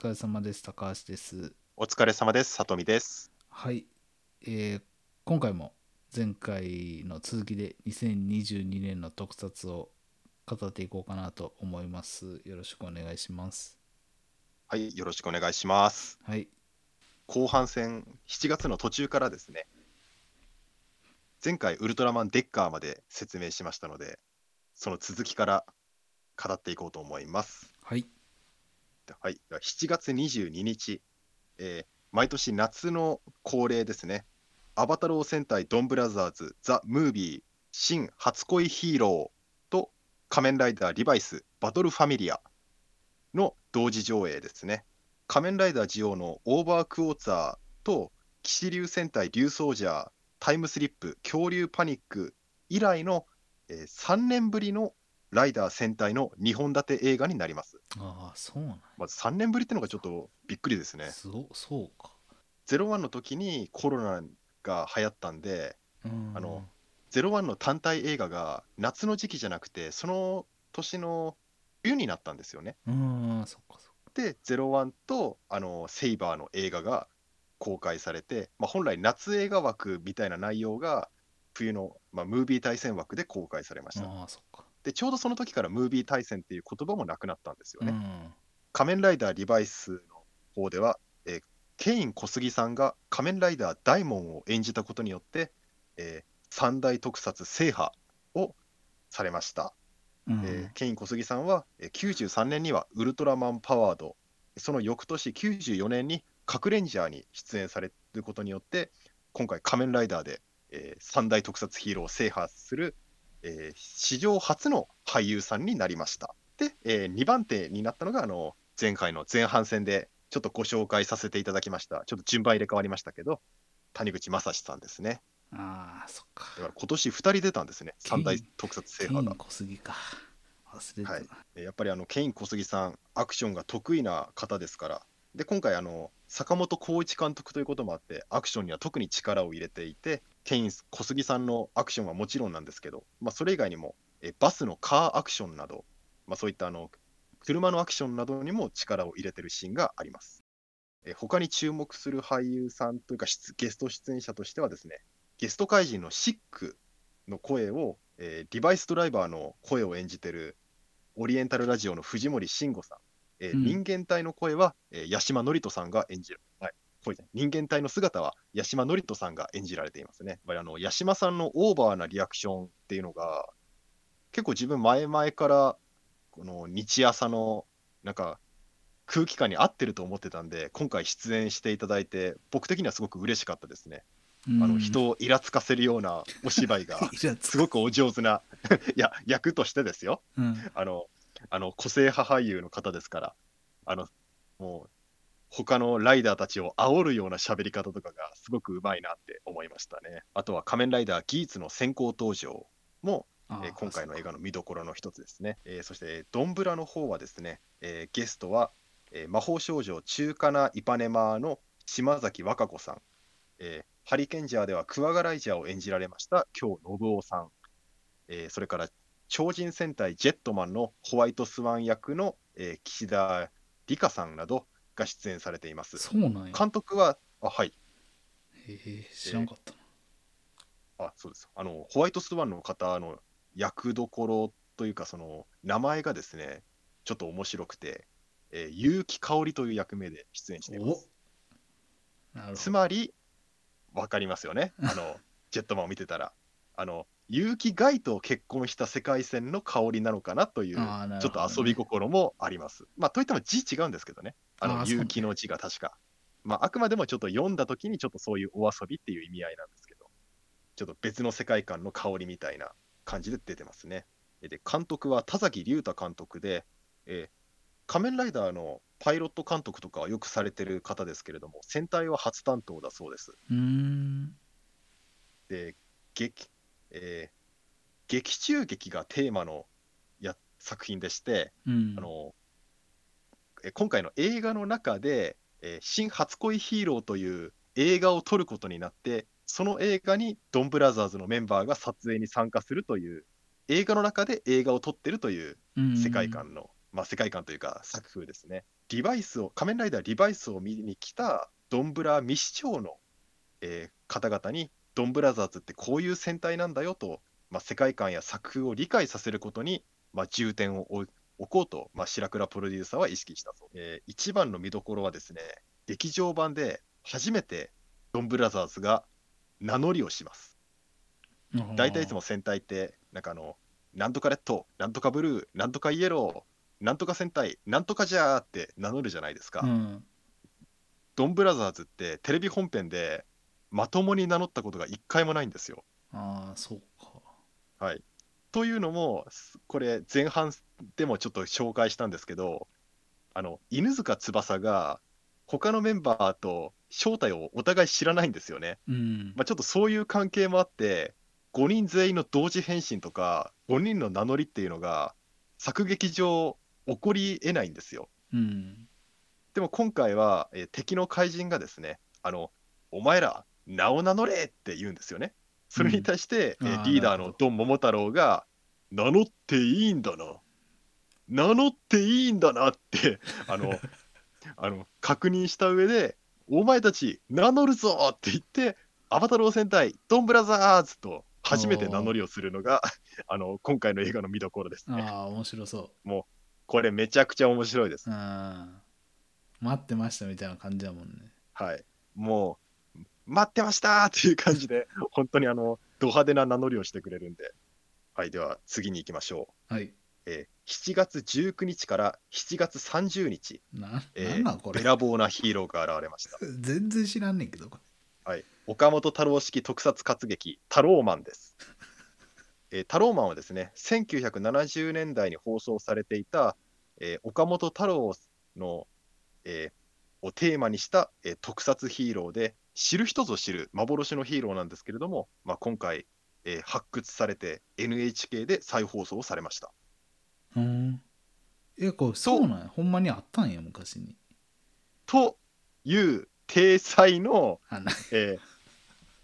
疲れ様です。高橋です。お疲れ様です。さとみです。はい。えー今回も前回の続きで2022年の特撮を語っていこうかなと思います。よろしくお願いします。はい、よろしくお願いします。はい。後半戦、7月の途中からですね、前回ウルトラマンデッカーまで説明しましたので、その続きから語っていこうと思います。はい。はい、では7月22日、えー毎年夏の恒例ですね、アバタロー戦隊ドンブラザーズ・ザ・ムービー新初恋ヒーローと仮面ライダーリバイスバトルファミリアの同時上映ですね。仮面ライダージオウの Over Quartzer と騎士竜戦隊リュウソウジャータイムスリップ恐竜パニック以来の、え3年ぶりのライダー戦隊の2本立て映画になります。ああ、そうなんまず3年ぶりってのがちょっとびっくりですね。すごそうか。01の時にコロナが流行ったんで、うんあの01の単体映画が夏の時期じゃなくて、その年の冬になったんですよね。うん、そっかそっか。で、01とあのセイバーの映画が公開されて、まあ、本来夏映画枠みたいな内容が冬の、まあ、ムービー対戦枠で公開されました。ああ、そっか。で、ちょうどその時からムービー対戦っていう言葉もなくなったんですよね。うん。仮面ライダーリバイスの方では、えーケイン小杉さんが仮面ライダーダイモンを演じたことによって、えー三大特撮制覇をされました、うんえーケイン小杉さんは、えー93年にはウルトラマンパワードその翌年94年に核レンジャーに出演されることによって今回仮面ライダーで、えー三大特撮ヒーローを制覇する、えー史上初の俳優さんになりました。で、え2番手になったのがあの前回の前半戦でちょっとご紹介させていただきました。ちょっと順番入れ替わりましたけど谷口正史さんですね。ああ、そっか。だから今年2人出たんですね。三大特撮制覇が。小杉か。忘れてた。はい。えーやっぱりあのケイン小杉さんアクションが得意な方ですから。で今回あの坂本浩一監督ということもあってアクションには特に力を入れていてケイン小杉さんのアクションはもちろんなんですけど、まあ、それ以外にもえーバスのカーアクションなど、まあ、そういったあの車のアクションなどにも力を入れてるシーンがあります。えー他に注目する俳優さんというか出ゲスト出演者としてはですねゲスト怪人のシックの声を、えーリバイスドライバーの声を演じてるオリエンタルラジオの藤森慎吾さん、えーうん。人間体の声は、えー八島智人さんが演じる、はい、人間体の姿は八島智人さんが演じられていますね。やっぱりあの八島さんのオーバーなリアクションっていうのが、結構自分、前々からこの日朝のなんか空気感に合ってると思ってたんで、今回出演していただいて、僕的にはすごく嬉しかったですね。あの人をイラつかせるようなお芝居が すごくお上手な、いや、役としてですよ。うん。あの、あの個性派俳優の方ですから、あの、もう、他のライダーたちを煽るような喋り方とかがすごくうまいなって思いましたね。あとは仮面ライダーギーツの先行登場も、あえー今回の映画の見どころの一つですね。えーそして、ドンブラの方はですね、えーゲストは、えー魔法少女中華なイパネマーの島崎和歌子さん、えーハリケンジャーではクワガライジャーを演じられました京信夫さん、えーそれから超人戦隊ジェットマンのホワイトスワン役の、えー岸田理香さんなどが出演されています。そうなんや。監督は、あはい、へえ、知らんかったな。あそうですあのホワイトスワンの方の役どころというか、その名前がですね、ちょっと面白くて、えー、結城香織という役名で出演しています。なるほど。つまり、わかりますよね、あのジェットマンを見てたら。あの結城ガイと結婚した世界線の香りなのかなという、ちょっと遊び心もあります。まあ、といっても字違うんですけどね、あのあーそうね結城の字が確か。まあ、あくまでもちょっと読んだときにちょっとそういうお遊びっていう意味合いなんですけど、ちょっと別の世界観の香りみたいな感じで出てますね。えで、監督は田崎隆太監督で、えー仮面ライダーのパイロット監督とかはよくされてる方ですけれども、戦隊は初担当だそうです。うーん。で、劇、えー劇中劇がテーマのや作品でして、うん。あのえ今回の映画の中で、えー新初恋ヒーローという映画を撮ることになって、その映画にドンブラザーズのメンバーが撮影に参加するという、映画の中で映画を撮ってるといううん世界観のまあ、世界観というか作風ですね。リバイスを、仮面ライダーリバイスを見に来たドンブラ未視聴の、えー方々に、ドンブラザーズってこういう戦隊なんだよと、まあ、世界観や作風を理解させることに、まあ、重点を置置こうと、まあ、白倉プロデューサーは意識したそう、えー一番の見どころはですね、劇場版で初めてドンブラザーズが名乗りをします。大体いつも戦隊って、なんかあの、なんとかレッド、なんとかブルー、なんとかイエロー、なんとか戦隊、なんとかじゃーって名乗るじゃないですか。うん。ドンブラザーズってテレビ本編でまともに名乗ったことが一回もないんですよ。ああ、そうか。はい。というのも、すこれ前半でもちょっと紹介したんですけど、あの、犬塚翼が他のメンバーと正体をお互い知らないんですよね。うん。まあ、ちょっとそういう関係もあって、5人全員の同時変身とか、5人の名乗りっていうのが、作劇上、起こり得ないんですよ。うん。でも今回は、えー敵の怪人がですね、あの、お前ら、名を名乗れって言うんですよね。それに対して、うんえーリーダーのドン桃太郎が、名乗っていいんだな。名乗っていいんだなって、あの、あの確認した上で、お前たち、名乗るぞって言って、アバタロー戦隊、ドンブラザーズと初めて名乗りをするのが、あの今回の映画の見どころですね。ああ、面白そこれめちゃくちゃ面白いです。待ってましたみたいな感じだもんね。はい。もう、待ってましたーっていう感じで、本当にあの、ド派手な名乗りをしてくれるんで。はい、では次に行きましょう。はい。えー7月19日から7月30日、な、えーなんこれ？べ。らぼうなヒーローが現れました。全然知らんねんけど。こはい、岡本太郎式特撮活劇、タローマンです。えータローマンはですね、1970年代に放送されていた、えー岡本太郎の、えーをテーマにした、えー特撮ヒーローで、知る人ぞ知る幻のヒーローなんですけれども、まあ、今回、えー発掘されて NHK で再放送されました。れうん。え、これ、そうなんや。ほんまにあったんや、昔に。という体裁のえー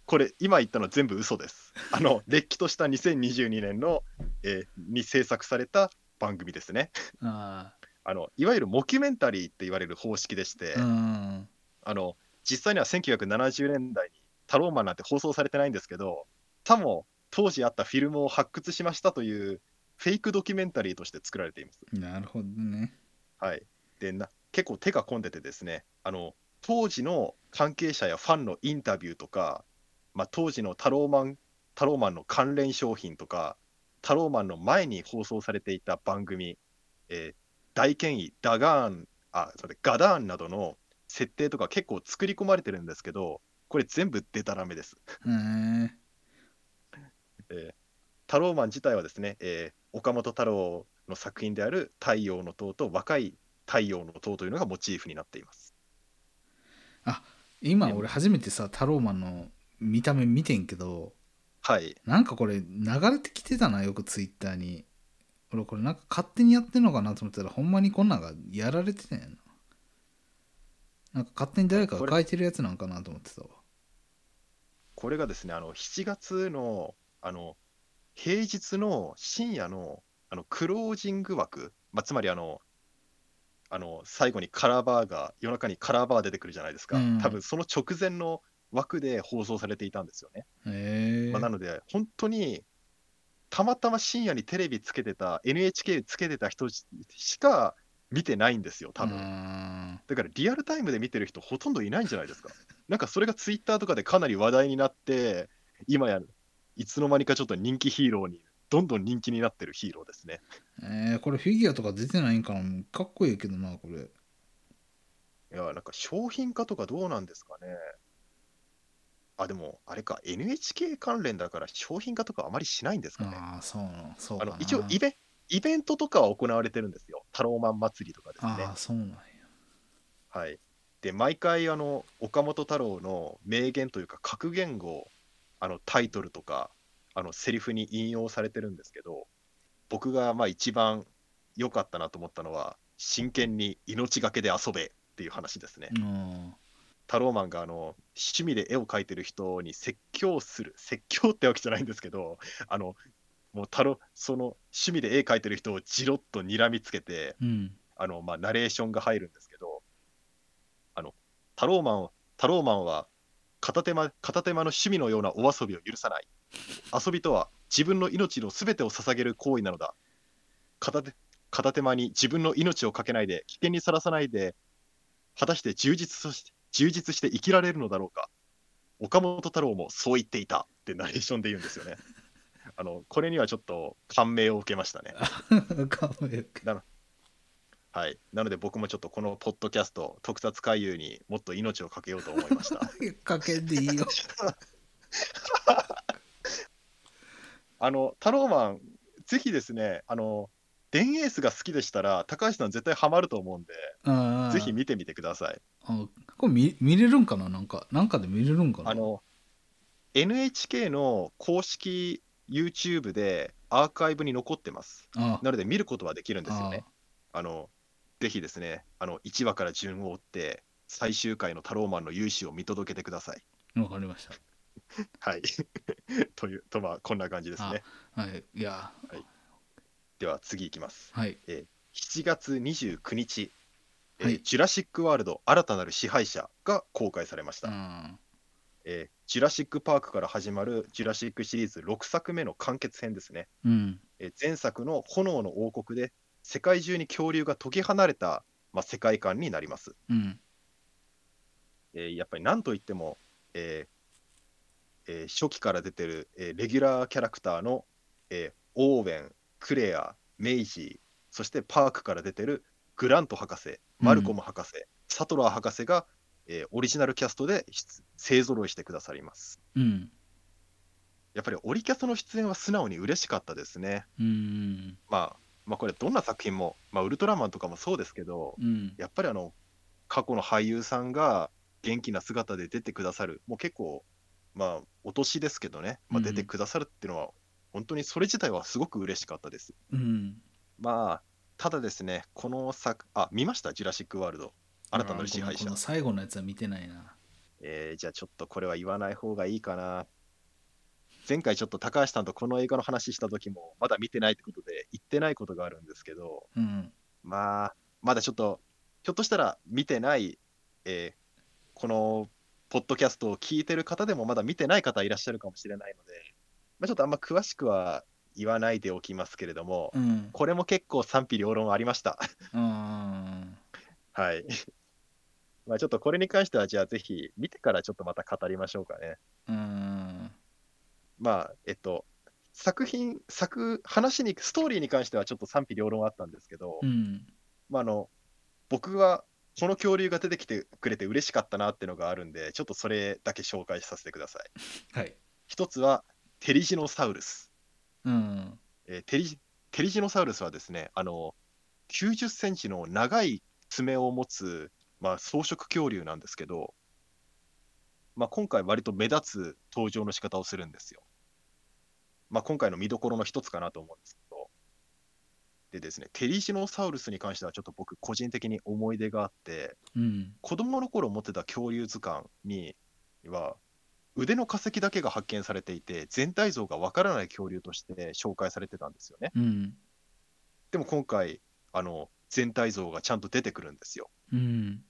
これ、今言ったの全部嘘です。あの、れっきとした2022年の、えーに制作された番組ですね。ああの、いわゆるモキュメンタリーって言われる方式でして。あの、実際には1970年代にタローマンなんて放送されてないんですけど、さも当時あったフィルムを発掘しましたというフェイクドキュメンタリーとして作られています。なるほどね。はい、でな結構手が込んでてですねあの当時の関係者やファンのインタビューとか、まあ、当時のタローマンタローマンの関連商品とかタローマンの前に放送されていた番組、えー大権威ダガーンあそれガダーンなどの設定とか結構作り込まれてるんですけどこれ全部デタラメです。へええータローマン自体はですね、えー岡本太郎の作品である太陽の塔と若い太陽の塔というのがモチーフになっています。今俺初めてさタローマンの見た目見てんけどはい。なんかこれ流れてきてたなよくツイッターに俺これなんか勝手にやってんのかなと思ったらほんまにこんなんがやられてたんやななんか勝手に誰かが書いてるやつなんかなと思ってたわ。これがですね、あの7月のあの平日の深夜のあのクロージング枠、まあ、つまりあのあの最後にカラーバーが夜中にカラーバー出てくるじゃないですか、うん。多分その直前の枠で放送されていたんですよね。まあ、なので、本当にたまたま深夜にテレビつけてた、NHK つけてた人しか見てないんですよ、多分。分だからリアルタイムで見てる人ほとんどいないんじゃないですか。なんかそれがツイッターとかでかなり話題になって、今やいつの間にかちょっと人気ヒーローに、どんどん人気になってるヒーローですね。えー、これフィギュアとか出てないんかなかっこいいけどなこれいや、なんか商品化とかどうなんですかね。あ、でも、あれか、NHK 関連だから商品化とかあまりしないんですかね。ああそうそうあの一応イベ、イベントとかは行われてるんですよ。タローマン祭りとかですねあ。あそうなんやはい、で毎回あの岡本太郎の名言というか格言をあのタイトルとかあのセリフに引用されてるんですけど僕がまあ一番良かったなと思ったのは真剣に命がけで遊べっていう話ですね。うんタローマンがあの趣味で絵を描いてる人に説教する説教ってわけじゃないんですけどあのもうタロその趣味で絵描いてる人をじろっと睨みつけて、うんあのまあ、ナレーションが入るんですけど、あのタローマンタローマンは片手間片手間の趣味のようなお遊びを許さない。遊びとは自分の命のすべてを捧げる行為なのだ。片手片手間に自分の命をかけないで、危険にさらさないで、果たして充実として充実して生きられるのだろうか。岡本太郎もそう言っていたってナレーションで言うんですよね。あのこれにはちょっと感銘を受けましたね。かわいいはい。なので僕もちょっとこのポッドキャスト、特撮回遊にもっと命をかけようと思いました。かけんでいいよあの、タローマン、ぜひですね、あの、デンエースが好きでしたら、高橋さん絶対ハマると思うんで、ぜひ見てみてください。あこれ見見れるんかな？なんかなんかで見れるんかな？あの、NHK の公式 YouTube でアーカイブに残ってます。あなので見ることはできるんですよね。ああの、ぜひですね、あの、1話から順を追って、最終回のタローマンの勇姿を見届けてください。わかりまし はい。という、とまあ、こんな感じですね。たはいいやでは次いきます。はい7月29日、えーはいジュラシック・ワールド新たなる支配者が公開されました、うんえージュラシック・パークから始まるジュラシックシリーズ6作目の完結編ですね。うんえー前作の炎の王国で世界中に恐竜が解き離れた、まあ、世界観になります。うんえーやっぱり何といっても、えーえー初期から出てる、えーレギュラーキャラクターの、えーオーウェン、クレア、メイジー、そしてパークから出てるグラント博士、マルコム博士、サトラー博士が、えーオリジナルキャストで出勢ぞろいしてくださります。うんやっぱりオリキャスの出演は素直に嬉しかったですね。うんまあ、まあ、これどんな作品も、まあ、ウルトラマンとかもそうですけど、うんやっぱりあの過去の俳優さんが元気な姿で出てくださる、もう結構、まあ、お年ですけどね、まあ、うん出てくださるっていうのは、本当にそれ自体はすごく嬉しかったです。うんまあ、ただですね、この作、あ、見ました？ジュラシック・ワールド。新たなる支配者。最後のやつは見てないなえーじゃあちょっとこれは言わない方がいいかな。前回ちょっと高橋さんとこの映画の話した時も、まだ見てないってことで言ってないことがあるんですけど、うんまあ、まだちょっと、ひょっとしたら見てない、えーこのポッドキャストを聞いてる方でもまだ見てない方いらっしゃるかもしれないので、まあ、ちょっとあんま詳しくは言わないでおきますけれども、うんこれも結構賛否両論ありました。うんはい。まあちょっとこれに関しては、じゃあぜひ見てからちょっとまた語りましょうかね。うんまあ、えっと、作品、作、話に、ストーリーに関してはちょっと賛否両論あったんですけど、うんまあ、あの、僕はこの恐竜が出てきてくれて嬉しかったなっていうのがあるんで、ちょっとそれだけ紹介させてください。はい一つは、テリジノサウルス。うんえーテリテリジノサウルスはですね、あの、90センチの長い爪を持つ、まあ、草食恐竜なんですけど、まあ、今回割と目立つ登場の仕方をするんですよ。まあ、今回の見どころの一つかなと思うんですけど、でですね、テリジノサウルスに関してはちょっと僕個人的に思い出があって、うん。子供の頃持ってた恐竜図鑑には腕の化石だけが発見されていて全体像がわからない恐竜として紹介されてたんですよね。うん。でも今回あの全体像がちゃんと出てくるんですよ。うん。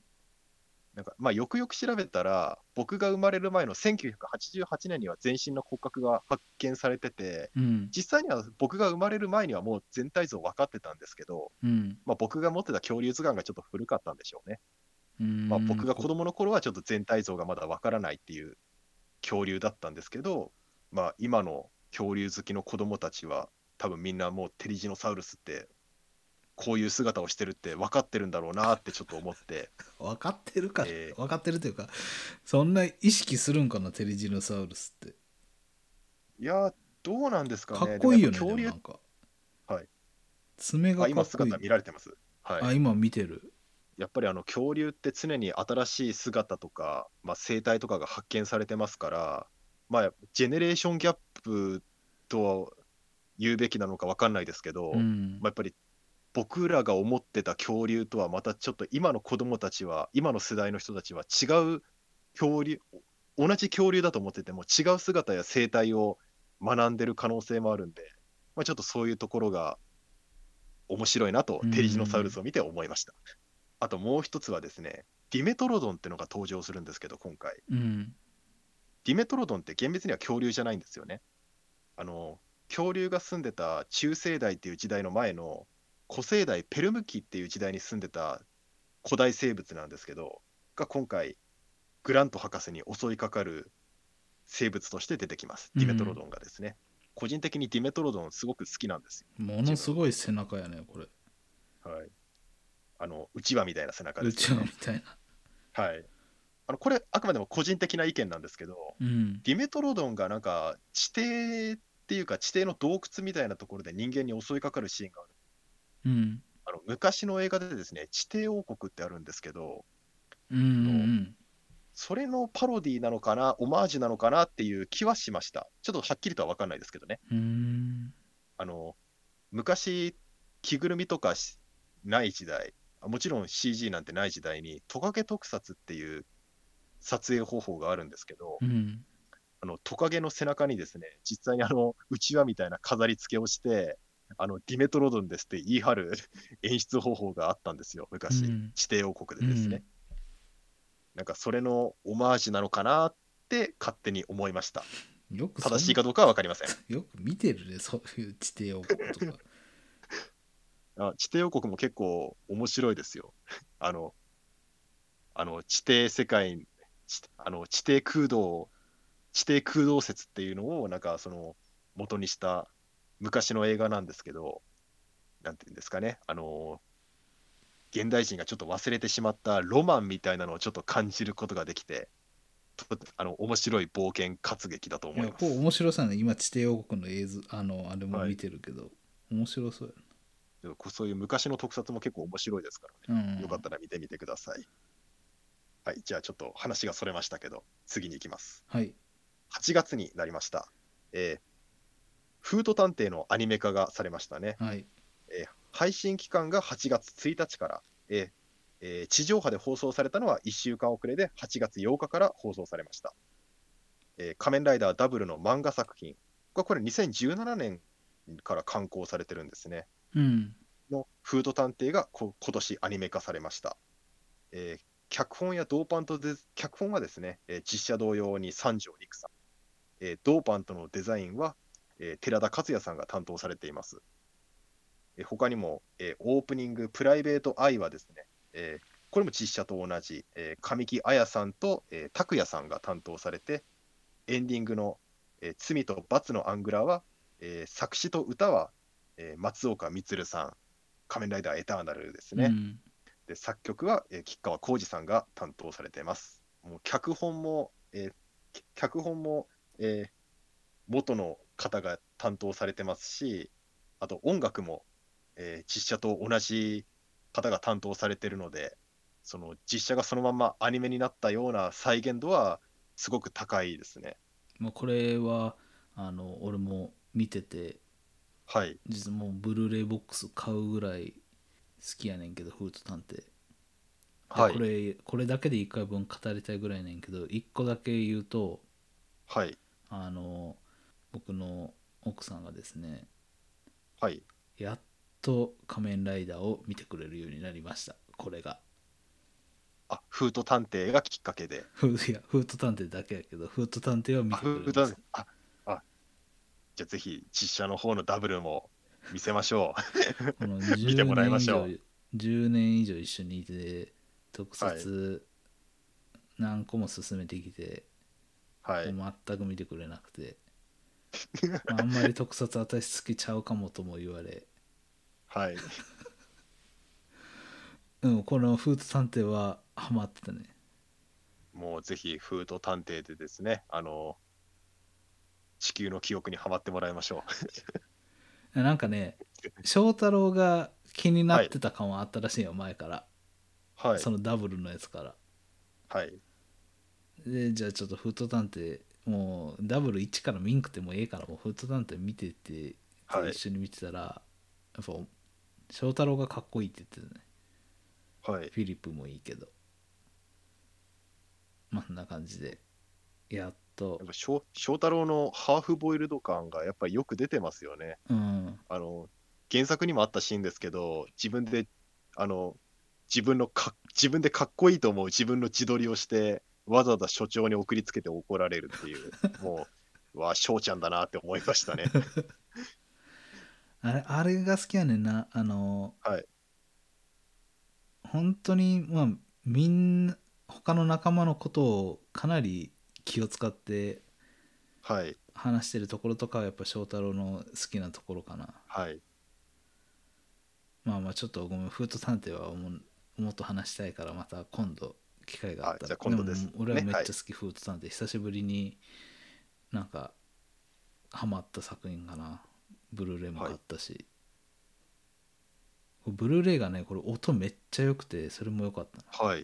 なんかまあよくよく調べたら僕が生まれる前の1988年には全身の骨格が発見されててうん。実際には僕が生まれる前にはもう全体像分かってたんですけど、うん。まあ、僕が持ってた恐竜図鑑がちょっと古かったんでしょうね。うん。まあ、僕が子供の頃はちょっと全体像がまだわからないっていう恐竜だったんですけど、まあ、今の恐竜好きの子供たちは多分みんなもうテリジノサウルスってこういう姿をしてるって分かってるんだろうなってちょっと思って。分かってるか、えー。分かってるというかそんな意識するんかなテリジノサウルスって。いやーどうなんですかね。かっこいいよねでもやっでもなんか。はい。爪がかっこいい。姿見られてます、はい、あ今見てる。やっぱりあの恐竜って常に新しい姿とか、まあ、生態とかが発見されてますから、まあ、ジェネレーションギャップと言うべきなのか分かんないですけど、うん。まあ、やっぱり僕らが思ってた恐竜とはまたちょっと今の子供たちは今の世代の人たちは違う恐竜同じ恐竜だと思ってても違う姿や生態を学んでる可能性もあるんでまあ、ちょっとそういうところが面白いなとうんテリジノサウルスを見て思いました。あともう一つはですね、ディメトロドンってのが登場するんですけど、今回。うんディメトロドンって厳密には恐竜じゃないんですよね。あの恐竜が住んでた中生代っていう時代の前の古生代ペルム紀っていう時代に住んでた古代生物なんですけど、が今回グラント博士に襲いかかる生物として出てきます。ディメトロドンがですね。個人的にディメトロドンすごく好きなんですものすごい背中やねこれよ。はい。あの、うちわみたいな背中うちですよね。わみたいなはい。あの、これ、あくまでも個人的な意見なんですけど、うんディメトロドンがなんか地底っていうか地底の洞窟みたいなところで人間に襲いかかるシーンがある。うんあの昔の映画でですね、地底王国ってあるんですけど、うんうんそれのパロディなのかな、オマージュなのかなっていう気はしました。ちょっとはっきりとは分かんないですけどね。あの昔、着ぐるみとかしない時代、あもちろん CG なんてない時代に、トカゲ特撮っていう撮影方法があるんですけど、うんあのトカゲの背中にですね、実際にあのうちわみたいな飾り付けをして、あのディメトロドンですって言い張る 演出方法があったんですよ、昔、うん地底王国でですね。うんなんかそれのオマージュなのかなって勝手に思いました。よく正しいかどうかは分かりません。よく見てるねそういう地底王国とか あ地底王国も結構面白いですよ。あの、あの地底世界、ちあの地底空洞、地底空洞説っていうのをなんかその元にした昔の映画なんですけど、なんていうんですかね、あの、現代人がちょっと忘れてしまったロマンみたいなのをちょっと感じることができて、とあの面白い冒険活劇だとい思います。やこう面白さね今地底王国の映像あのあれも見てるけど、面白そうでもそういう昔の特撮も結構面白いですからね。やな、うん、よかったら見てみてください。はい、じゃあちょっと話がそれましたけど、次に行きます。はい8月になりました。えーフード探偵のアニメ化がされましたね。はい配信期間が8月1日から、えーえー地上波で放送されたのは1週間遅れで8月8日から放送されました。えー仮面ライダーダブルの漫画作品。これこれ2017年から刊行されてるんですね。うんのフード探偵がこ今年アニメ化されました。えー脚本やドーパンとデ脚本はですね、えー実写同様に三条陸さん、えードーパンとのデザインは、えー寺田克也さんが担当されています。えー他にも、えーオープニング、プライベートアイはですね、えーこれも実写と同じ、えー神木彩さんと、えー拓也さんが担当されて、エンディングの、えー罪と罰のアングラは、えー作詞と歌は、えー松岡充さん、仮面ライダーエターナルですね。うんで作曲は、えー吉川晃司さんが担当されています。もう脚本も、えーき脚本も、えー元の方が担当されてますし、あと音楽も、えー実写と同じ方が担当されているので、その実写がそのままアニメになったような再現度はすごく高いですね。まあ、これはあの俺も見ててはい。実はもうブルーレイボックス買うぐらい好きやねんけどフード探偵ではいこ。れこれだけで1回分語りたいぐらいねんけど1個だけ言うとはい。あの僕の奥さんがですねはい。やっと仮面ライダーを見てくれるようになりましたこれがあ、フート探偵がきっかけで。フーいやフード探偵だけやけどフード探偵は見あ、てくれるんフートです探偵。あ、あ、じゃあぜひ実写の方のダブルも見せましょこの 見てもらいましょう10年以上10年以上一緒にいて特撮何個も進めてきて、う。はい。もう全く見てくれなくてあんまり特撮私好きちゃうかもとも言われはい。うんこのフード探偵はハマってたねもうぜひ、フート探偵でですね、あの、地球の記憶にはまってもらいましょなんかね翔太郎が気になってた感はあったらしいよ、前からう。はい。そのダブルのやつからはい。でじゃあちょっとフード探偵もうダブル1から見んくてもええからもうフード探偵見ててはい。一緒に見てたら、やっぱ翔太郎がかっこいいって言ってたね。はい。フィリップもいいけど。まあそんな感じで。やっと。やっぱ翔翔太郎のハーフボイルド感がやっぱりよく出てますよね。うん。あの原作にもあったシーンですけど、自分であの自分のか自分でかっこいいと思う自分の自撮りをして、わざわざ所長に送りつけて怒られるっていう、もう、うわ、翔ちゃんだなって思いましたね。あれあれが好きやねんな。あのはい。本当にまあみんな他の仲間のことをかなり気を使ってはい、話してるところとかはやっぱ翔太郎の好きなところかな。はい、まあまあちょっとごめんフート探偵はもっと話したいからまた今度機会があったら今度ですも俺はめっちゃね好き、フート探偵久しぶりになんかハマった作品かなブルーレイも買ったし、ブルーレイがねこれ音めっちゃ良くてそれも良かったなはい。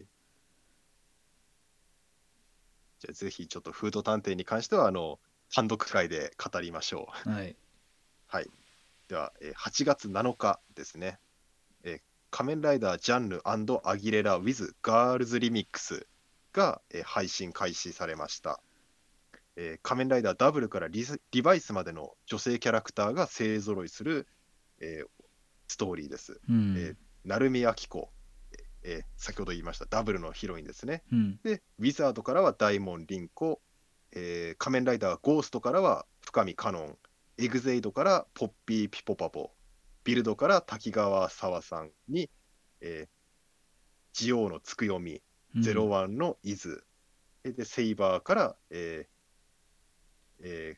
じゃあぜひちょっとフード探偵に関しては、あの、単独会で語りましょう。はいはい。では、えー8月7日ですね。えー仮面ライダージャンヌアギレラ with ガールズリミックスが、えー配信開始されました。えー仮面ライダーダブルからリスリバイスまでの女性キャラクターが勢ぞろいする、えーストーリーです。うん、えー成海明子、えー先ほど言いました。ダブルのヒロインですね。うん。で、ウィザードからは大門凛子、えー仮面ライダーゴーストからは深見カノン、エグゼイドからポッピーピポパポ、ビルドから滝川沢さんに、えージオウのつくよみ、うんゼロワンのイズ、えで、セイバーから、えーえ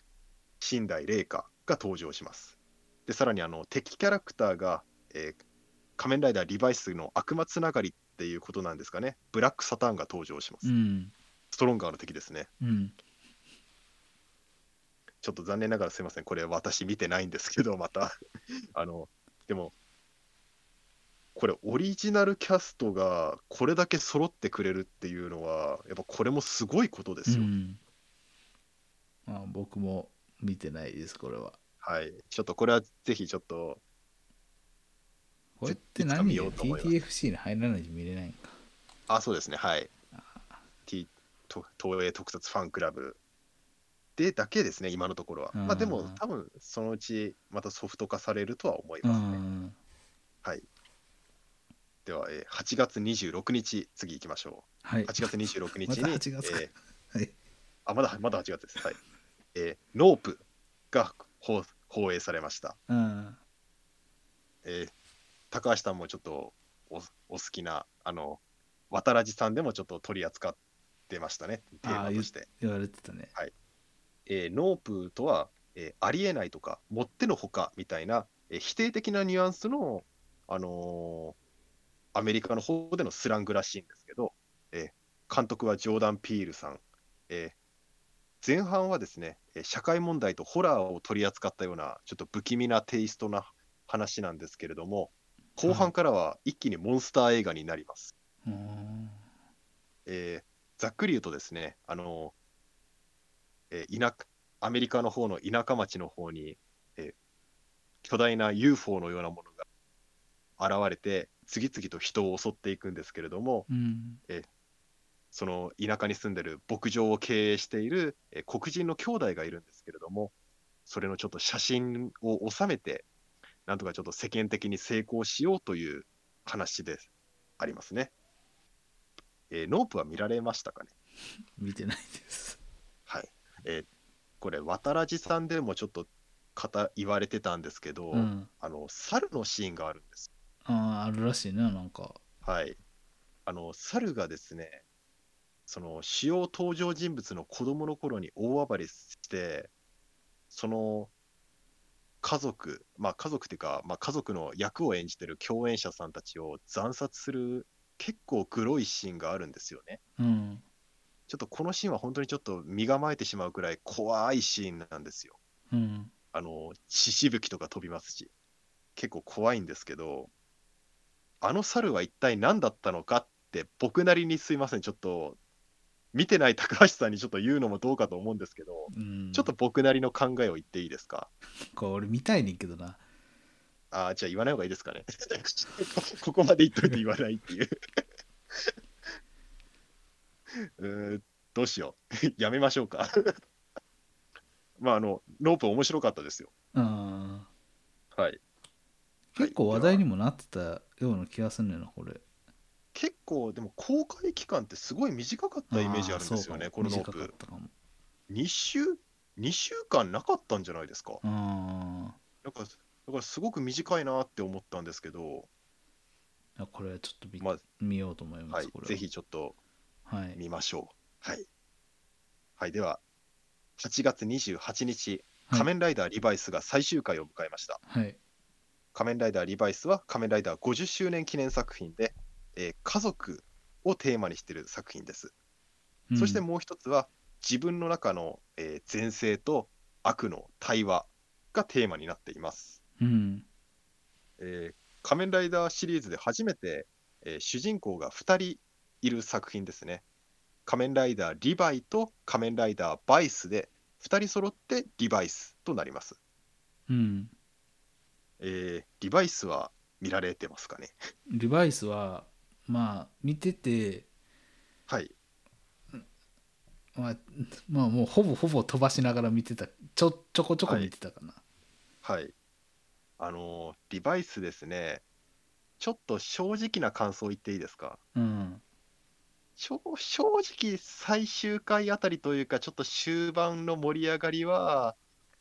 ー、寝台麗華が登場します。で、さらにあの敵キャラクターが、えー仮面ライダーリバイスの悪魔つながりっていうことなんですかね。ブラックサターンが登場します。うんストロンガーの敵ですね。うんちょっと残念ながらすいません。これ私見てないんですけど、また。あの、でも、これオリジナルキャストがこれだけ揃ってくれるっていうのは、やっぱこれもすごいことですよ。うんまあ、僕も見てないですこれははい。ちょっとこれはぜひちょっと、これって何？見ようと思います TTFC に入らないと見れないんかあ、そうですね、はい。T と東映特撮ファンクラブでだけですね、今のところは。うんまあでも、多分そのうちまたソフト化されるとは思いうますね。んはい。では、えー8月26日、次行きましょう。はい8月26日に、また8月かえーはいあ、まだ、まだ8月です。はい。えーノープが放放映されました。うんえー高橋さんもちょっとおお好きな、あの、渡良地さんでもちょっと取り扱ってましたね、テーマとして。言われてたねえーノープとは、えーありえないとか、もってのほかみたいな、えー否定的なニュアンスの、あのーアメリカの方でのスラングらしいんですけど、えー監督はジョーダン・ピールさん。えー前半はですね、えー社会問題とホラーを取り扱ったような、ちょっと不気味なテイストな話なんですけれども、後半からは一気にモンスター映画になります。うんえーざっくり言うとですね、あのえー田アメリカの方の田舎町の方に、えー巨大な UFO のようなものが現れて、次々と人を襲っていくんですけれども、うんその田舎に住んでる牧場を経営している、えー黒人の兄弟がいるんですけれども、それのちょっと写真を収めて、なんとかちょっと世間的に成功しようという話でありますね。えーノープは見られましたかね？見てないですはい。えーこれ、渡良地さんでもちょっと語言われてたんですけど、うんあの、猿のシーンがあるんです。あああるらしいななんかはい。あの、猿がですね、その主要登場人物の子供の頃に大暴れして、その家族、まあ家族っていうか、まあ家族の役を演じてる共演者さんたちを惨殺する結構グロいシーンがあるんですよね。うんちょっとこのシーンは本当にちょっと身構えてしまうくらい怖いシーンなんですよ。うんあの、血しぶきとか飛びますし、結構怖いんですけど、あの猿は一体何だったのかって、僕なりにすいません、ちょっと、見てない高橋さんにちょっと言うのもどうかと思うんですけど、うんちょっと僕なりの考えを言っていいですか？これ俺見たいねんけどなあーじゃあ言わない方がいいですかね。ここまで言っといて言わないっていう。どうしよう。やめましょうか。まあ、あの、ロープ面白かったですよ。あはい。ー結構話題にもなってたような気がするんだよなこれ結構、でも公開期間ってすごい短かったイメージあるんですよね、このロー短かっプ。たかも2週、2週間なかったんじゃないですか？あなんか、だからすごく短いなって思ったんですけど、あいやこれはちょっと見,、ま見ようと思いまはいすこ、れはぜひちょっとはい見ましょう。はい。はい、では、8月28日、はい仮面ライダーリバイスが最終回を迎えました。はい仮面ライダーリバイスは仮面ライダー50周年記念作品で、えー家族をテーマにしている作品です。うんそしてもう一つは自分の中の、えー前世と悪の対話がテーマになっています。うんえー仮面ライダーシリーズで初めて、えー主人公が2人いる作品ですね。仮面ライダーリヴァイと仮面ライダーバイスで2人揃ってリバイスとなります。うんえーリバイスは見られてますかね？リバイスはまあ見てて、はい。まあ、まあもうほぼほぼ飛ばしながら見てたちょちょこちょこ見てたかな、はい。あのーリバイスですね、ちょっと正直な感想言っていいですか？うん正正直、最終回あたりというか、ちょっと終盤の盛り上がりは、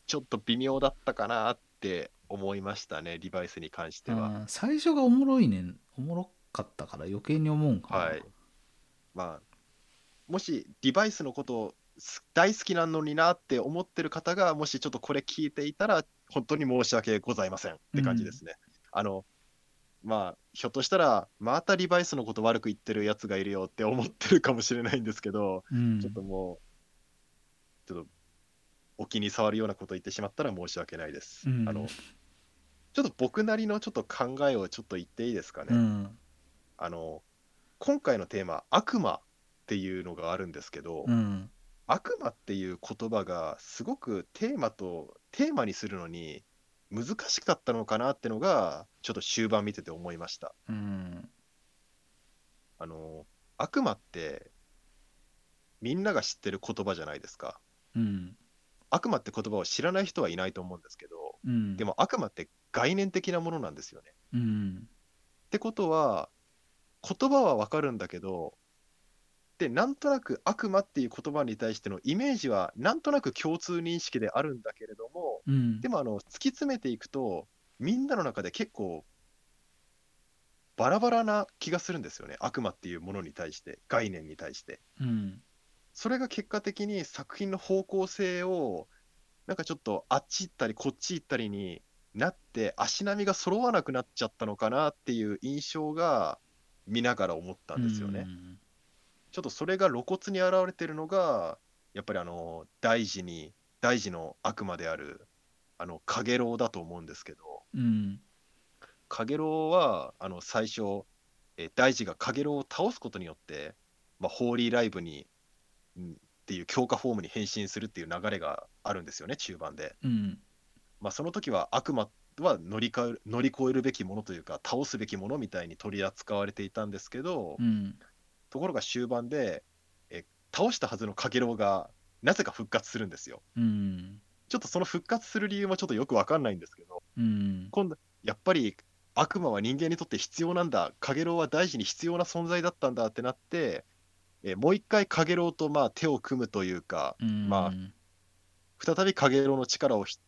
ちょっと微妙だったかなって思いましたね、リバイスに関しては。最初がおもろいねんおもろかったから余計に思うんかな、はいまあ、もしリバイスのことをす大好きなのになって思ってる方が、もしちょっとこれ聞いていたら、本当に申し訳ございませんって感じですね。あのまあ、ひょっとしたら、またリバイスのこと悪く言ってるやつがいるよって思ってるかもしれないんですけど、うんちょっともう、ちょっと、お気に障るようなことを言ってしまったら申し訳ないです。うんあのちょっと僕なりのちょっと考えをちょっと言っていいですかね。うんあの今回のテーマ、悪魔っていうのがあるんですけど、うん悪魔っていう言葉がすごくテーマと、テーマにするのに難しかったのかなってのが、ちょっと終盤見てて思いました。うんあの悪魔って、みんなが知ってる言葉じゃないですか。うん悪魔って言葉を知らない人はいないと思うんですけど、うんでも悪魔って概念的なものなんですよね。うんってことは、言葉はわかるんだけど、で、なんとなく悪魔っていう言葉に対してのイメージは、なんとなく共通認識であるんだけれども、うんでもあの突き詰めていくと、みんなの中で結構、バラバラな気がするんですよね、悪魔っていうものに対して、概念に対して。うんそれが結果的に作品の方向性を、なんかちょっとあっち行ったりこっち行ったりになって、足並みが揃わなくなっちゃったのかなっていう印象が見ながら思ったんですよね。うんちょっとそれが露骨に現れてるのが、やっぱりあの大事に、大事の悪魔である、あの、カゲロウだと思うんですけど、うん。カゲロウは、あの、最初、えー大事がカゲロウを倒すことによって、まあ、ホーリーライブに、うんっていう強化フォームに変身するっていう流れがあるんですよね、中盤で。うん。まあ、その時は悪魔は乗りかえる乗り越えるべきものというか、倒すべきものみたいに取り扱われていたんですけど、うんところが終盤で、え倒したはずのカゲロウがなぜか復活するんですよ。うん。ちょっとその復活する理由もちょっとよくわかんないんですけど、うん。今度、やっぱり悪魔は人間にとって必要なんだ、カゲロウは大事に必要な存在だったんだってなって、えもう一回カゲロウとまあ手を組むというか、うん。まあ再びカゲロウの力をひ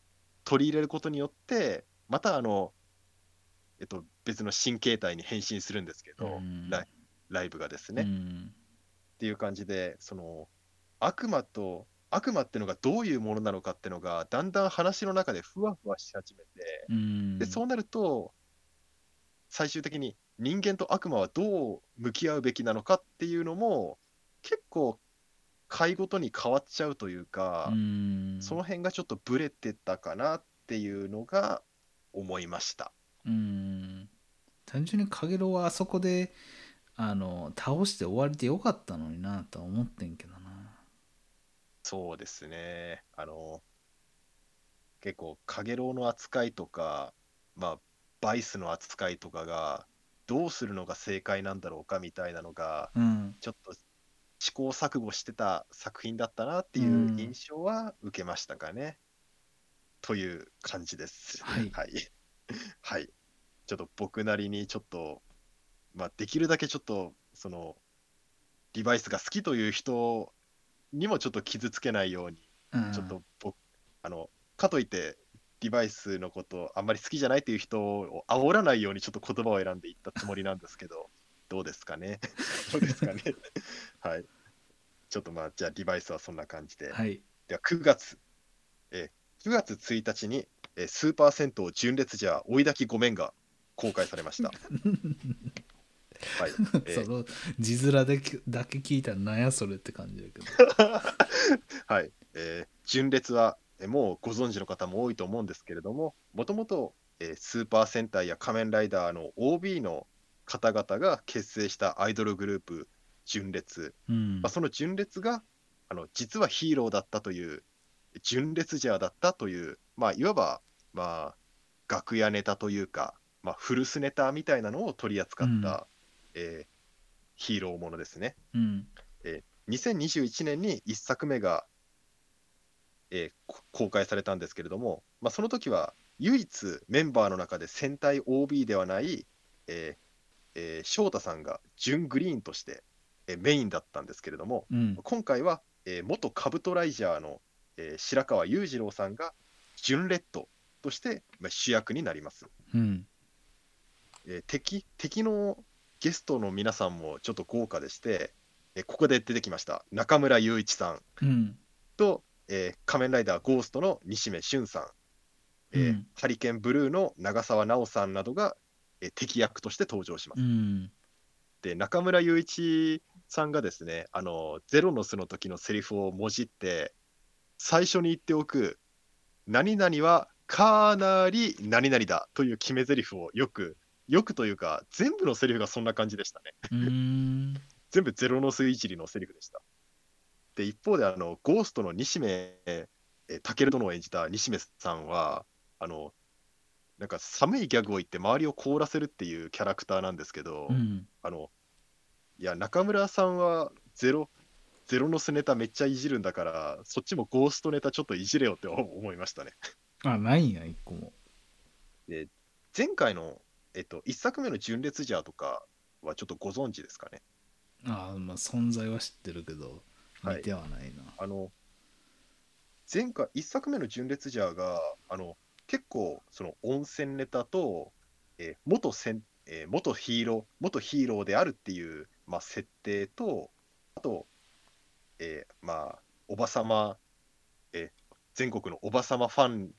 取り入れることによって、またあの、えっと、別の新形態に変身するんですけど、うんライブがですね。うんっていう感じで、その悪魔と悪魔ってのがどういうものなのかってのが、だんだん話の中でふわふわし始めて、うんでそうなると、最終的に人間と悪魔はどう向き合うべきなのかっていうのも、結構、回ごとに変わっちゃうというか、うんその辺がちょっとブレてたかなっていうのが思いました。うん単純にカゲロウはあそこであの倒して終わりでよかったのになとは思ってんけどなそうですね。あの、結構、カゲロウの扱いとか、まあ、バイスの扱いとかが、どうするのが正解なんだろうかみたいなのが、うんちょっと試行錯誤してた作品だったなっていう印象は受けましたかね。という感じです。はいはい。はい ちょっと僕なりにちょっと、まあ、できるだけちょっと、その、デバイスが好きという人にもちょっと傷つけないように、うんちょっと僕、あの、かといって、デバイスのことあんまり好きじゃないっていう人を煽らないようにちょっと言葉を選んでいったつもりなんですけど、どうですかね？どうですかね？はい。ちょっとまあ、じゃあデバイスはそんな感じで。はいでは9月、えー9月1日に、えースーパー銭湯純烈ジャー追い炊きごめんが公開されました。はい。えー。その字面できだけ聞いたらなんやそれって感じだけど。はい、えー純烈は、えーもうご存知の方も多いと思うんですけれども、もともと、えースーパー戦隊や仮面ライダーの OB の方々が結成したアイドルグループ、純烈。うん。まあ、その純烈があの実はヒーローだったという、純烈ジャーだったという、まあ、いわば、まあ、楽屋ネタというか、まあ、古巣ネタみたいなのを取り扱った、えーヒーローものですね。うん2021年に1作目が、えーこ公開されたんですけれども、まあ、その時は唯一メンバーの中で戦隊 OB ではない、えーえー翔太さんが準グリーンとして、えーメインだったんですけれども、うん今回は、えー元カブトライジャーの、えー白川裕次郎さんが準レッドとして、まあ、主役になります。うんえー敵敵のゲストの皆さんもちょっと豪華でして、えーここで出てきました中村雄一さん。うん。と、えー仮面ライダーゴーストの西目俊さん、えーうん。ハリケーンブルーの長澤奈緒さんなどが、えー敵役として登場します。うん。で中村雄一さんがですねあのゼロの巣の時のセリフをもじって最初に言っておく何々はかなり何々だという決め台詞をよくよくというか全部のセリフがそんな感じでしたね。うん。全部ゼロの巣いじりのセリフでした。で一方であのゴーストの西目えー武尊を演じた西目さんはあのなんか寒いギャグを言って周りを凍らせるっていうキャラクターなんですけど、うん。あの、いや、中村さんはゼロ、ゼロのスネタめっちゃいじるんだから、そっちもゴーストネタちょっといじれよって思いましたね。あないんや一個も。前回の、えっと、1作目の純烈ジャーとかはちょっとご存知ですかね？ああまあ存在は知ってるけどはい見てはないな、あの、前回、1作目の純烈ジャーが、あの、結構、その温泉ネタと、えー元戦えー元ヒーロー、元ヒーローであるっていう、まあ、設定と、あと、えーまあ、おばさま、えー全国のおばさまファン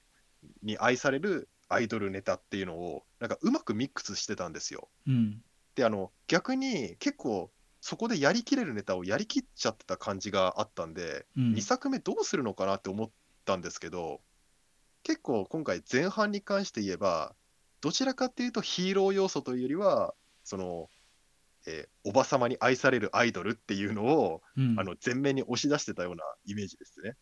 に愛されるアイドルネタっていうのを、なんかうまくミックスしてたんですよ。うんで、あの、逆に結構、そこでやりきれるネタをやりきっちゃってた感じがあったんで、うん2作目どうするのかなって思ったんですけど、結構今回前半に関して言えば、どちらかっていうとヒーロー要素というよりは、その、えーおばさまに愛されるアイドルっていうのを、うんあの前面に押し出してたようなイメージですね。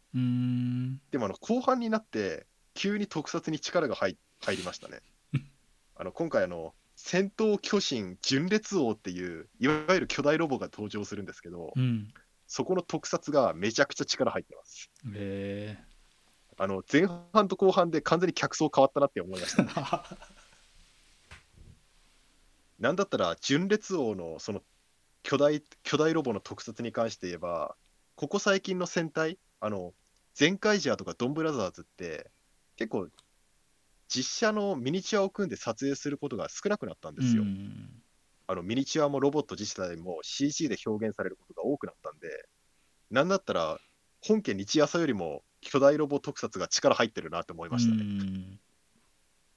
でもあの後半になって、急に特撮に力が入入りましたね。あの今回あの、戦闘巨神純烈王っていう、いわゆる巨大ロボが登場するんですけど、うんそこの特撮がめちゃくちゃ力入ってます。へあの前半と後半で完全に客層変わったなって思いました。え なんだったら、純烈王のその巨大巨大ロボの特撮に関して言えば、ここ最近の戦隊、あの、ゼンカイジャーとかドンブラザーズって、結構、実写のミニチュアを組んで撮影することが少なくなったんですよ。うんあのミニチュアもロボット自体も CG で表現されることが多くなったんで、なんだったら、本家日朝よりも巨大ロボ特撮が力入ってるなって思いましたね。うん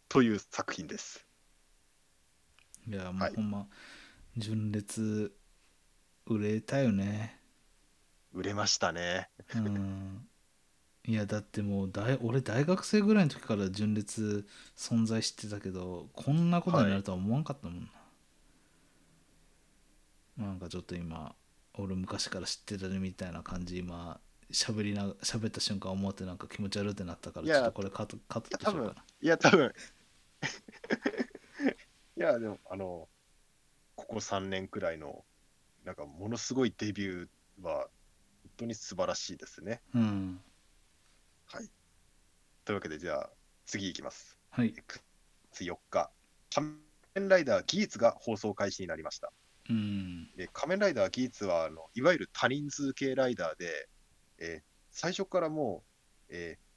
という作品です。いやもはいうほんま純烈売れたよね売れましたね。うんいやだってもう大俺大学生ぐらいの時から純烈存在してたけどこんなことになるとは思わんかったもんな、なんかちょっと今俺昔から知ってたみたいな感じ今喋りな喋った瞬間思ってなんか気持ち悪ってなったからちょっとこれカットカットしようかな。いや、多分 いや、でも、あの、ここ3年くらいの、なんか、ものすごいデビューは、当に素晴らしいですね。うんはい。というわけで、じゃあ、次いきます。はい9月4日、仮面ライダーギーツが放送開始になりました。うんで仮面ライダーギーツはあの、いわゆる多人数系ライダーで、えー最初からもう、えー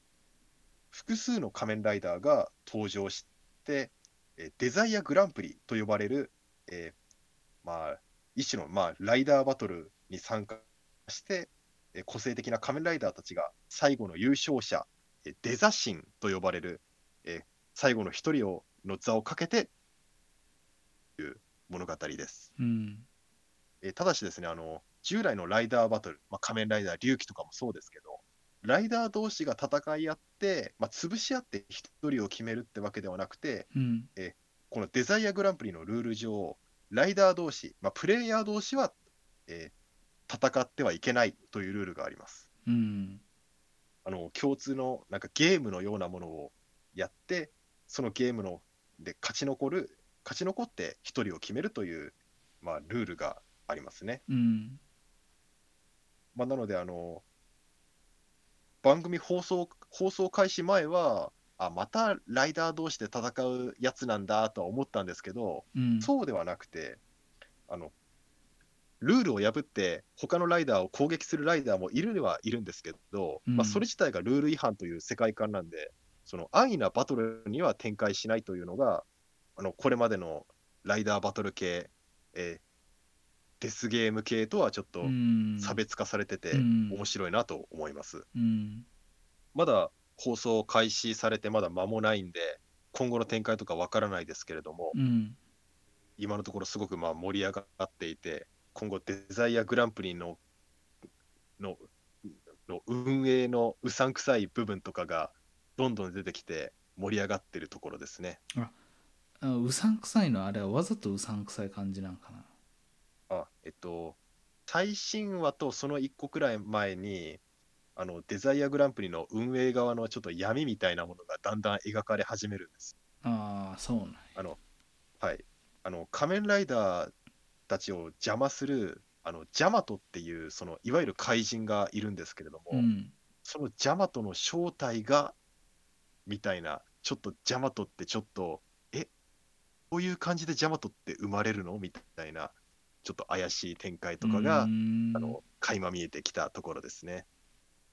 複数の仮面ライダーが登場して、えーデザイアグランプリと呼ばれる、えーまあ、一種の、まあ、ライダーバトルに参加して、えー個性的な仮面ライダーたちが最後の優勝者、えーデザ神と呼ばれる、えー最後の一人をの座をかけてという物語です。うんえーただしですね、あの、従来のライダーバトル、まあ、仮面ライダー、龍騎とかもそうですけど、ライダー同士が戦い合って、まあ、潰し合って一人を決めるってわけではなくて、うんこのデザイアグランプリのルール上、ライダー同士、まあ、プレイヤー同士は、えー戦ってはいけないというルールがあります。うんあの共通のなんかゲームのようなものをやって、そのゲームので勝ち残る、勝ち残って一人を決めるという、まあ、ルールがありますね。うんまあ、なので、あの、番組放送、放送開始前は、あ、またライダー同士で戦うやつなんだとは思ったんですけど、うんそうではなくて、あの、ルールを破って、他のライダーを攻撃するライダーもいるにはいるんですけど、うん。まあ、それ自体がルール違反という世界観なんで、その安易なバトルには展開しないというのが、あのこれまでのライダーバトル系、えーデスゲーム系とはちょっとうん。差別化されてて、うん。面白いなと思います。うん。まだ放送開始されてまだ間もないんで、今後の展開とかわからないですけれども、うん。今のところすごくまあ盛り上がっていて、今後デザイアグランプリののの運営のうさんくさい部分とかがどんどん出てきて盛り上がってるところですね。あうさんくさいのはあれはわざとうさんくさい感じなんかな？あ、えっと、最新話とその1個くらい前に、あのデザイアグランプリの運営側のちょっと闇みたいなものがだんだん描かれ始めるんです。ああそうなんやあの、はい。あの、仮面ライダーたちを邪魔する、あの、ジャマトっていう、その、いわゆる怪人がいるんですけれども、うんそのジャマトの正体が、みたいな、ちょっとジャマトってちょっと、え、こういう感じでジャマトって生まれるの？みたいな、ちょっと怪しい展開とかが、うんあの、垣間見えてきたところですね。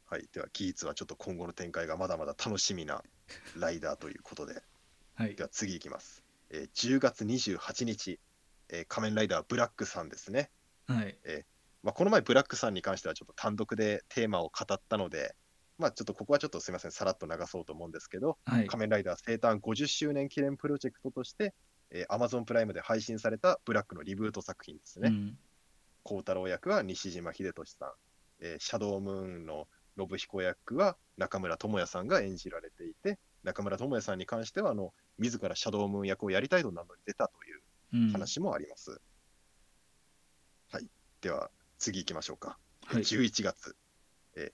はい。では、ギーツはちょっと今後の展開がまだまだ楽しみな ライダーということで、はいでは次いきます。えー10月28日、えー仮面ライダーブラックさんですね。はいまあ、この前、ブラックさんに関してはちょっと単独でテーマを語ったので、まあ、ちょっとここはちょっとすみません、さらっと流そうと思うんですけど、はい仮面ライダー生誕50周年記念プロジェクトとして、えー、Amazon プライムで配信されたブラックのリブート作品ですね。うん孝太郎役は西島秀俊さん、えーシャドウムーンの信彦役は中村智也さんが演じられていて、中村智也さんに関しては、あの自らシャドウムーン役をやりたいと名乗り出たといううん話もあります。はい。では、次行きましょうか。はい11月。えー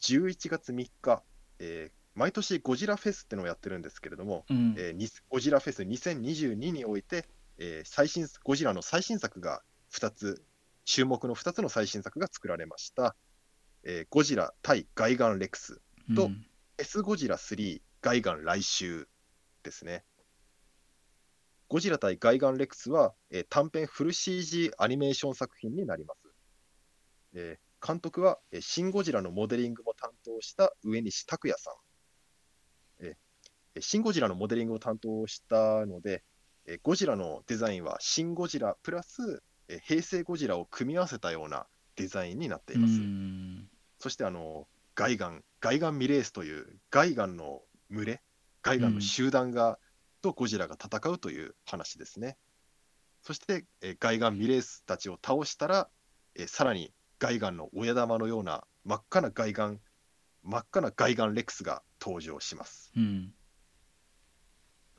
11月3日、えー毎年ゴジラフェスってのをやってるんですけれども、うんえーにゴジラフェス2022において、えー最新ゴジラの最新作が2つ、注目の2つの最新作が作られました。えーゴジラ対ガイガンレックス、とうん S ゴジラ3ガイガン来週ですね。ゴジラ対ガイガンレックスは、えー短編フル CG アニメーション作品になります。えー監督は、えーシン・ゴジラのモデリングも担当した上西拓也さん。えーえーシン・ゴジラのモデリングを担当したので、えーゴジラのデザインはシン・ゴジラプラス、えー平成ゴジラを組み合わせたようなデザインになっています。うんそしてあのガイガン、ガイガンミレースというガイガンの群れ、ガイガンの集団が、とゴジラが戦うという話ですね。そして、えーガイガンミレースたちを倒したら、えーさらにガイガンの親玉のような真っ赤なガイガン、真っ赤なガイガンレックスが登場します。うん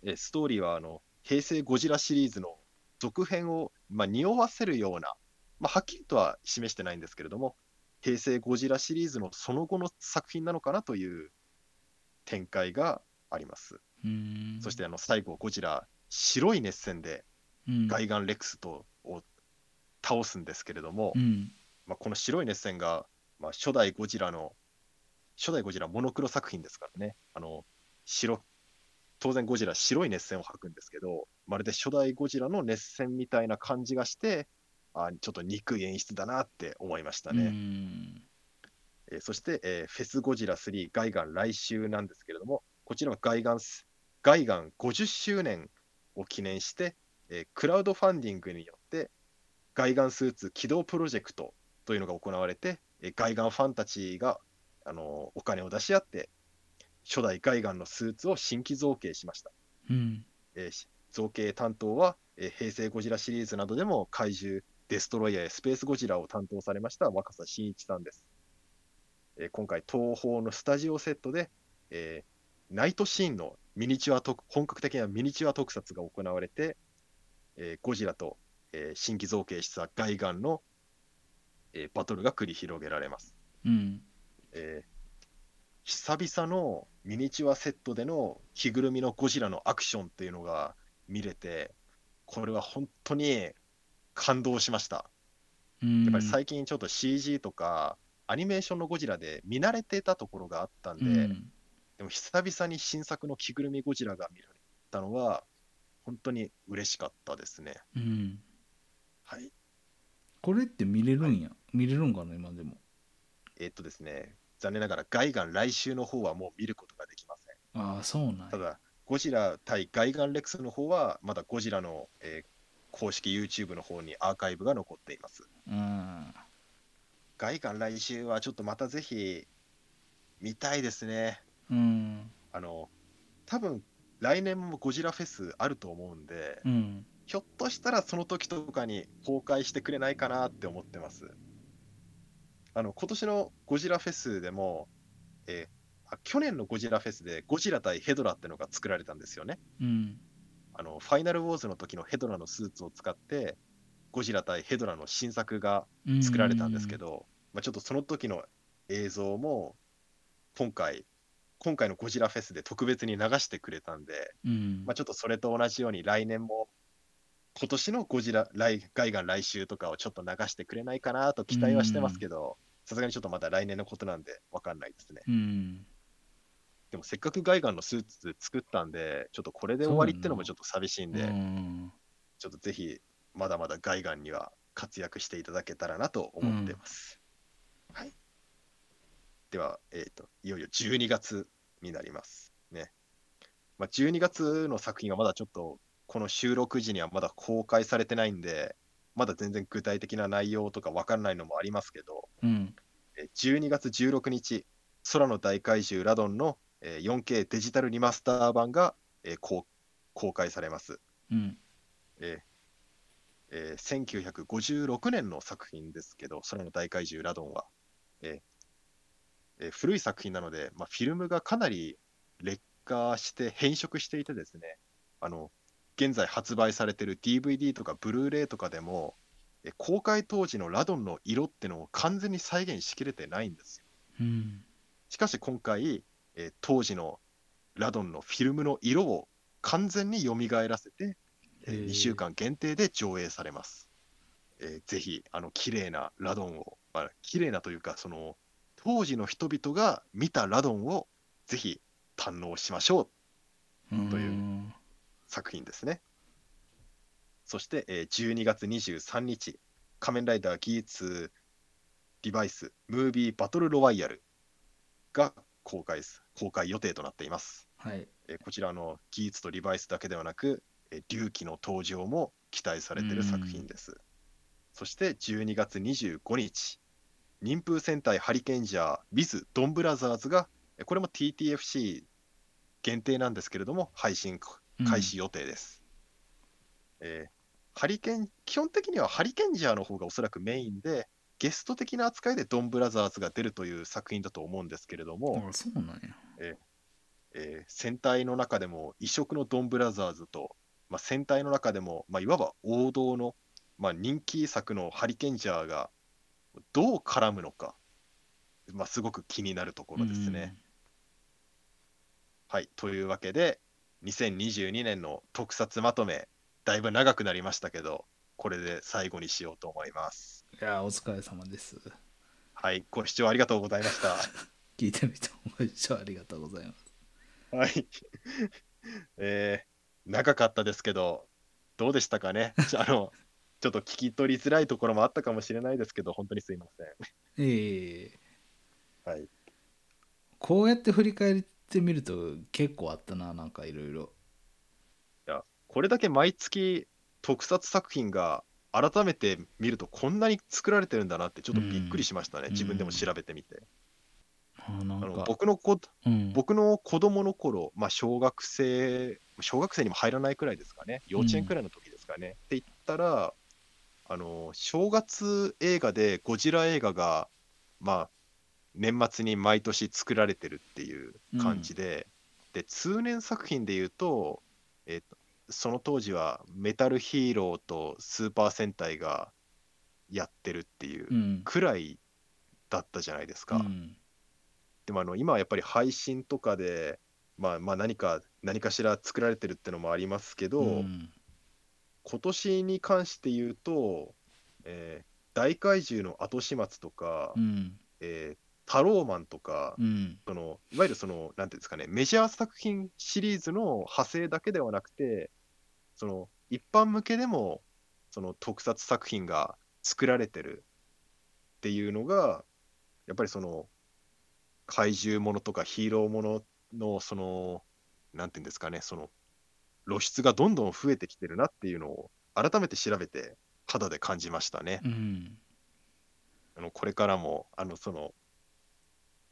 えーストーリーはあの平成ゴジラシリーズの続編を、まあ、匂わせるような、まあ、はっきりとは示してないんですけれども、平成ゴジラシリーズのその後の作品なのかなという展開があります。うん。そしてあの最後、ゴジラ、白い熱戦でうん。ガイガンレックスとを倒すんですけれども、うん。まあ、この白い熱戦が、まあ、初代ゴジラの、初代ゴジラモノクロ作品ですからね、あの白当然ゴジラ白い熱線を吐くんですけど、まるで初代ゴジラの熱線みたいな感じがして、あちょっと憎い演出だなって思いましたうね。ん。えーそして、えーフェスゴジラ3ガイガン来週なんですけれども、こちらはガイガンス、ガイガン50周年を記念して、えークラウドファンディングによって、ガイガンスーツ起動プロジェクトというのが行われて、えーガイガンファンたちが、あのーお金を出し合って、初代ガイガンのスーツを新規造形しました。うんえーし造形担当は、えー平成ゴジラシリーズなどでも怪獣デストロイヤーやスペースゴジラを担当されました若狭真一さんです。えー今回、東宝のスタジオセットで、えーナイトシーンのミニチュア特本格的なミニチュア特撮が行われて、えーゴジラと、えー新規造形したガイガンの、えーバトルが繰り広げられます。うんえー久々のミニチュアセットでの着ぐるみのゴジラのアクションっていうのが見れて、これは本当に感動しました。うんやっぱり最近ちょっと CG とかアニメーションのゴジラで見慣れてたところがあったんで、うんでも久々に新作の着ぐるみゴジラが見られたのは、本当に嬉しかったですね。うんはい。これって見れるんや？見れるんかな今でも？えーっとですね、残念ながらガイガン来週の方はもう見ることができません。ああそうなんやただ、ゴジラ対ガイガンレックスの方は、まだゴジラの、えー公式 YouTube の方にアーカイブが残っています。うんガイガン来週はちょっとまたぜひ見たいですね。うんあの、多分来年もゴジラフェスあると思うんで、うんひょっとしたらその時とかに公開してくれないかなって思ってます。あの、今年のゴジラフェスでも、えーあ去年のゴジラフェスでゴジラ対ヘドラってのが作られたんですよね。うんあのファイナルウォーズの時のヘドラのスーツを使って、ゴジラ対ヘドラの新作が作られたんですけど、まあ、ちょっとその時の映像も、今回、今回のゴジラフェスで特別に流してくれたんで、うんまあ、ちょっとそれと同じように来年も、今年のゴジラ、来ガイガン来週とかをちょっと流してくれないかなと期待はしてますけど、さすがにちょっとまだ来年のことなんで分かんないですね。うんでもせっかくガイガンのスーツ作ったんで、ちょっとこれで終わりってのもちょっと寂しいんで、うんちょっとぜひ、まだまだガイガンには活躍していただけたらなと思ってます。はい。では、えっ、と、いよいよ12月になります。ね。まあ、12月の作品はまだちょっと、この収録時にはまだ公開されてないんで、まだ全然具体的な内容とか分かんないのもありますけど、うんえー12月16日、空の大怪獣ラドンのえー 4K デジタルリマスター版が、えー公公開されます。うんえーえー1956年の作品ですけど、空の大怪獣ラドンは、えーえー古い作品なので、まあ、フィルムがかなり劣化して変色していてですね、あの現在発売されている DVD とかブルーレイとかでも、えー公開当時のラドンの色ってのを完全に再現しきれてないんですよ。うんしかし今回、えー当時のラドンのフィルムの色を完全に蘇らせて、えへー2週間限定で上映されます。えーぜひ、あの綺麗なラドンを、まあ綺麗なというか、その当時の人々が見たラドンをぜひ堪能しましょうというん作品ですね。そして、えー12月23日、仮面ライダーギーツデバイス、ムービーバトルロワイヤルが公開す公開予定となっています。はいえーこちらのギーツとリバイスだけではなく、えー龍騎の登場も期待されている作品です。そして12月25日、忍風戦隊ハリケンジャー with ドンブラザーズが、えーこれも TTFC 限定なんですけれども、配信開始予定です。えーハリケン基本的にはハリケンジャーの方がおそらくメインで、ゲスト的な扱いでドンブラザーズが出るという作品だと思うんですけれども、あそうなんやえー戦隊の中でも異色のドンブラザーズと、まあ、戦隊の中でも、まあ、いわば王道の、まあ、人気作のハリケンジャーがどう絡むのか、まあ、すごく気になるところですね。はい、というわけで、2022年の特撮まとめ、だいぶ長くなりましたけど、これで最後にしようと思います。いやお疲れ様ですはい、ご視聴ありがとうございました。聞いてみてご視聴ありがとうございます。はい。えー、長かったですけど、どうでしたかね？あの、ちょっと聞き取りづらいところもあったかもしれないですけど、本当にすいません。ええはい。こうやって振り返ってみると結構あったな、なんかいろいろ。いや、これだけ毎月特撮作品が改めて見るとこんなに作られてるんだなってちょっとびっくりしましたね。うん自分でも調べてみて。あなんあのか、僕のこうん、僕の子供の頃、まあ、小学生、小学生にも入らないくらいですかね、幼稚園くらいの時ですかね。って言ったら、あの正月映画でゴジラ映画が、まあ、年末に毎年作られてるっていう感じで、で通年作品で言うと、えっとその当時はメタルヒーローとスーパー戦隊がやってるっていううん、くらいだったじゃないですか。うん、でもあの今はやっぱり配信とかで、まあ、まあ何か何かしら作られてるってのもありますけど、うん今年に関して言うと、えー大怪獣の後始末とか、うん、えータローマンとか、うん、そのいわゆるそのなんていうんですかねメジャー作品シリーズの派生だけではなくてその一般向けでもその特撮作品が作られてるっていうのがやっぱりその怪獣ものとかヒーローもののそのなんていうんですかねその露出がどんどん増えてきてるなっていうのを改めて調べて肌で感じましたね。うん、あのこれからもあのその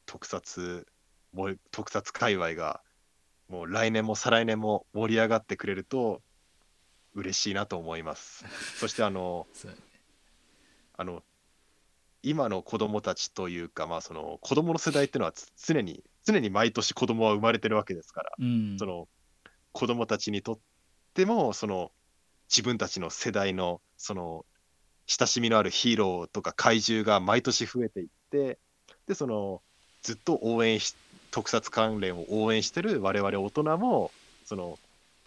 特撮特撮界隈がもう来年も再来年も盛り上がってくれると嬉しいなと思います。そしてあのあの今の子供たちというかまあその子供の世代っていうのはつ常に常に毎年子供は生まれてるわけですから、うん、その子供たちにとってもその自分たちの世代のその親しみのあるヒーローとか怪獣が毎年増えていってでそのずっと応援し特撮関連を応援してる我々大人もその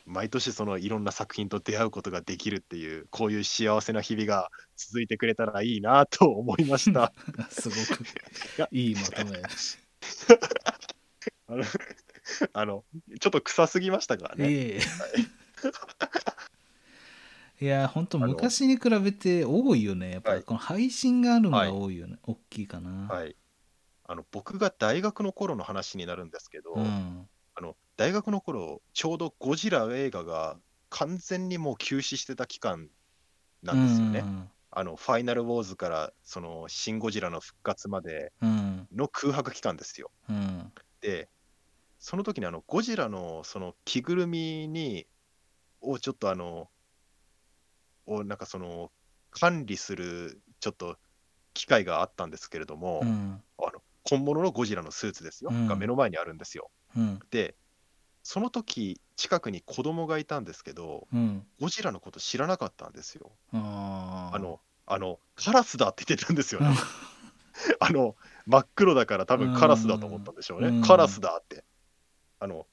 毎年そのいろんな作品と出会うことができるっていうこういう幸せな日々が続いてくれたらいいなと思いました。すごくやいいまとめ。あの あのちょっと臭すぎましたからね。ええいや、本当昔に比べて多いよね。やっぱはいりこの配信があるのが多いよね。大きいかな。はい、あの僕が大学の頃の話になるんですけど、うん。あの大学の頃ちょうどゴジラ映画が完全にもう休止してた期間なんですよね。うんあのファイナルウォーズからそのシン・ゴジラの復活までうん。の空白期間ですよ。うん。で、その時にあのゴジラのその着ぐるみにをちょっとあの、をなんかその管理するちょっと機会があったんですけれども、うん。あの本物のゴジラのスーツですよ、うんが目の前にあるんですよ。うん。で、その時近くに子供がいたんですけど、うん。ゴジラのこと知らなかったんですよ。あの、あの、カラスだって言ってたんですよね。うん あの、真っ黒だから多分カラスだと思ったんでしょうね。うんカラスだって。あの、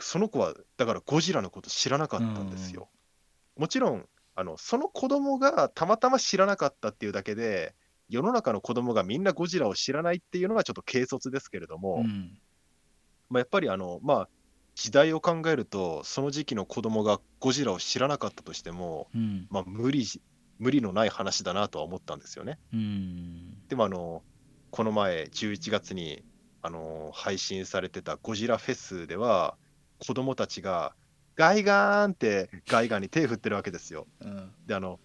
その子は、だからゴジラのこと知らなかったんですよ。もちろん、あの、その子供がたまたま知らなかったっていうだけで、世の中の子供がみんなゴジラを知らないっていうのがちょっと軽率ですけれども、うん。まあ、やっぱりあの、まあ、時代を考えると、その時期の子供がゴジラを知らなかったとしても、うん。まあ、無理し、無理のない話だなとは思ったんですよね。うん。でもあの、この前、11月にあの配信されてたゴジラフェスでは、子供たちが、ガイガーンってガイガンに手振ってるわけですよ。うん。で、あの、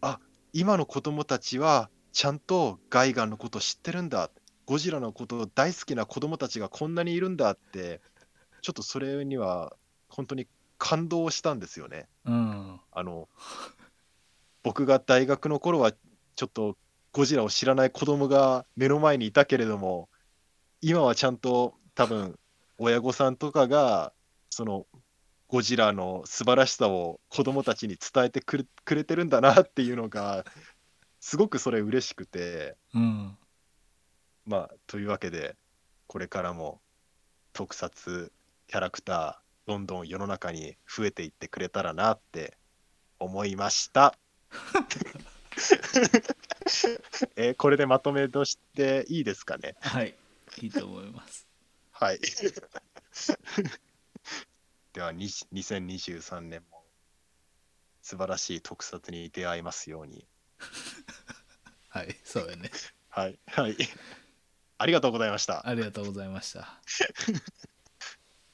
あ今の子供たちは、ちゃんとガイガンのこと知ってるんだ。ゴジラのこと大好きな子供たちがこんなにいるんだって、ちょっとそれには本当に感動したんですよね。うん。あの、僕が大学の頃は、ちょっとゴジラを知らない子供が目の前にいたけれども、今はちゃんと多分、親御さんとかが、その、ゴジラの素晴らしさを子供たちに伝えてくれくれてるんだなっていうのが、すごくそれ嬉しくて、うん。まあ、というわけで、これからも特撮キャラクター、どんどん世の中に増えていってくれたらなって思いました。えーこれでまとめとしていいですかね？はいいいと思いますはい。では、に2023年も素晴らしい特撮に出会いますように。はいそうやねはい。はい。ありがとうございました。ありがとうございました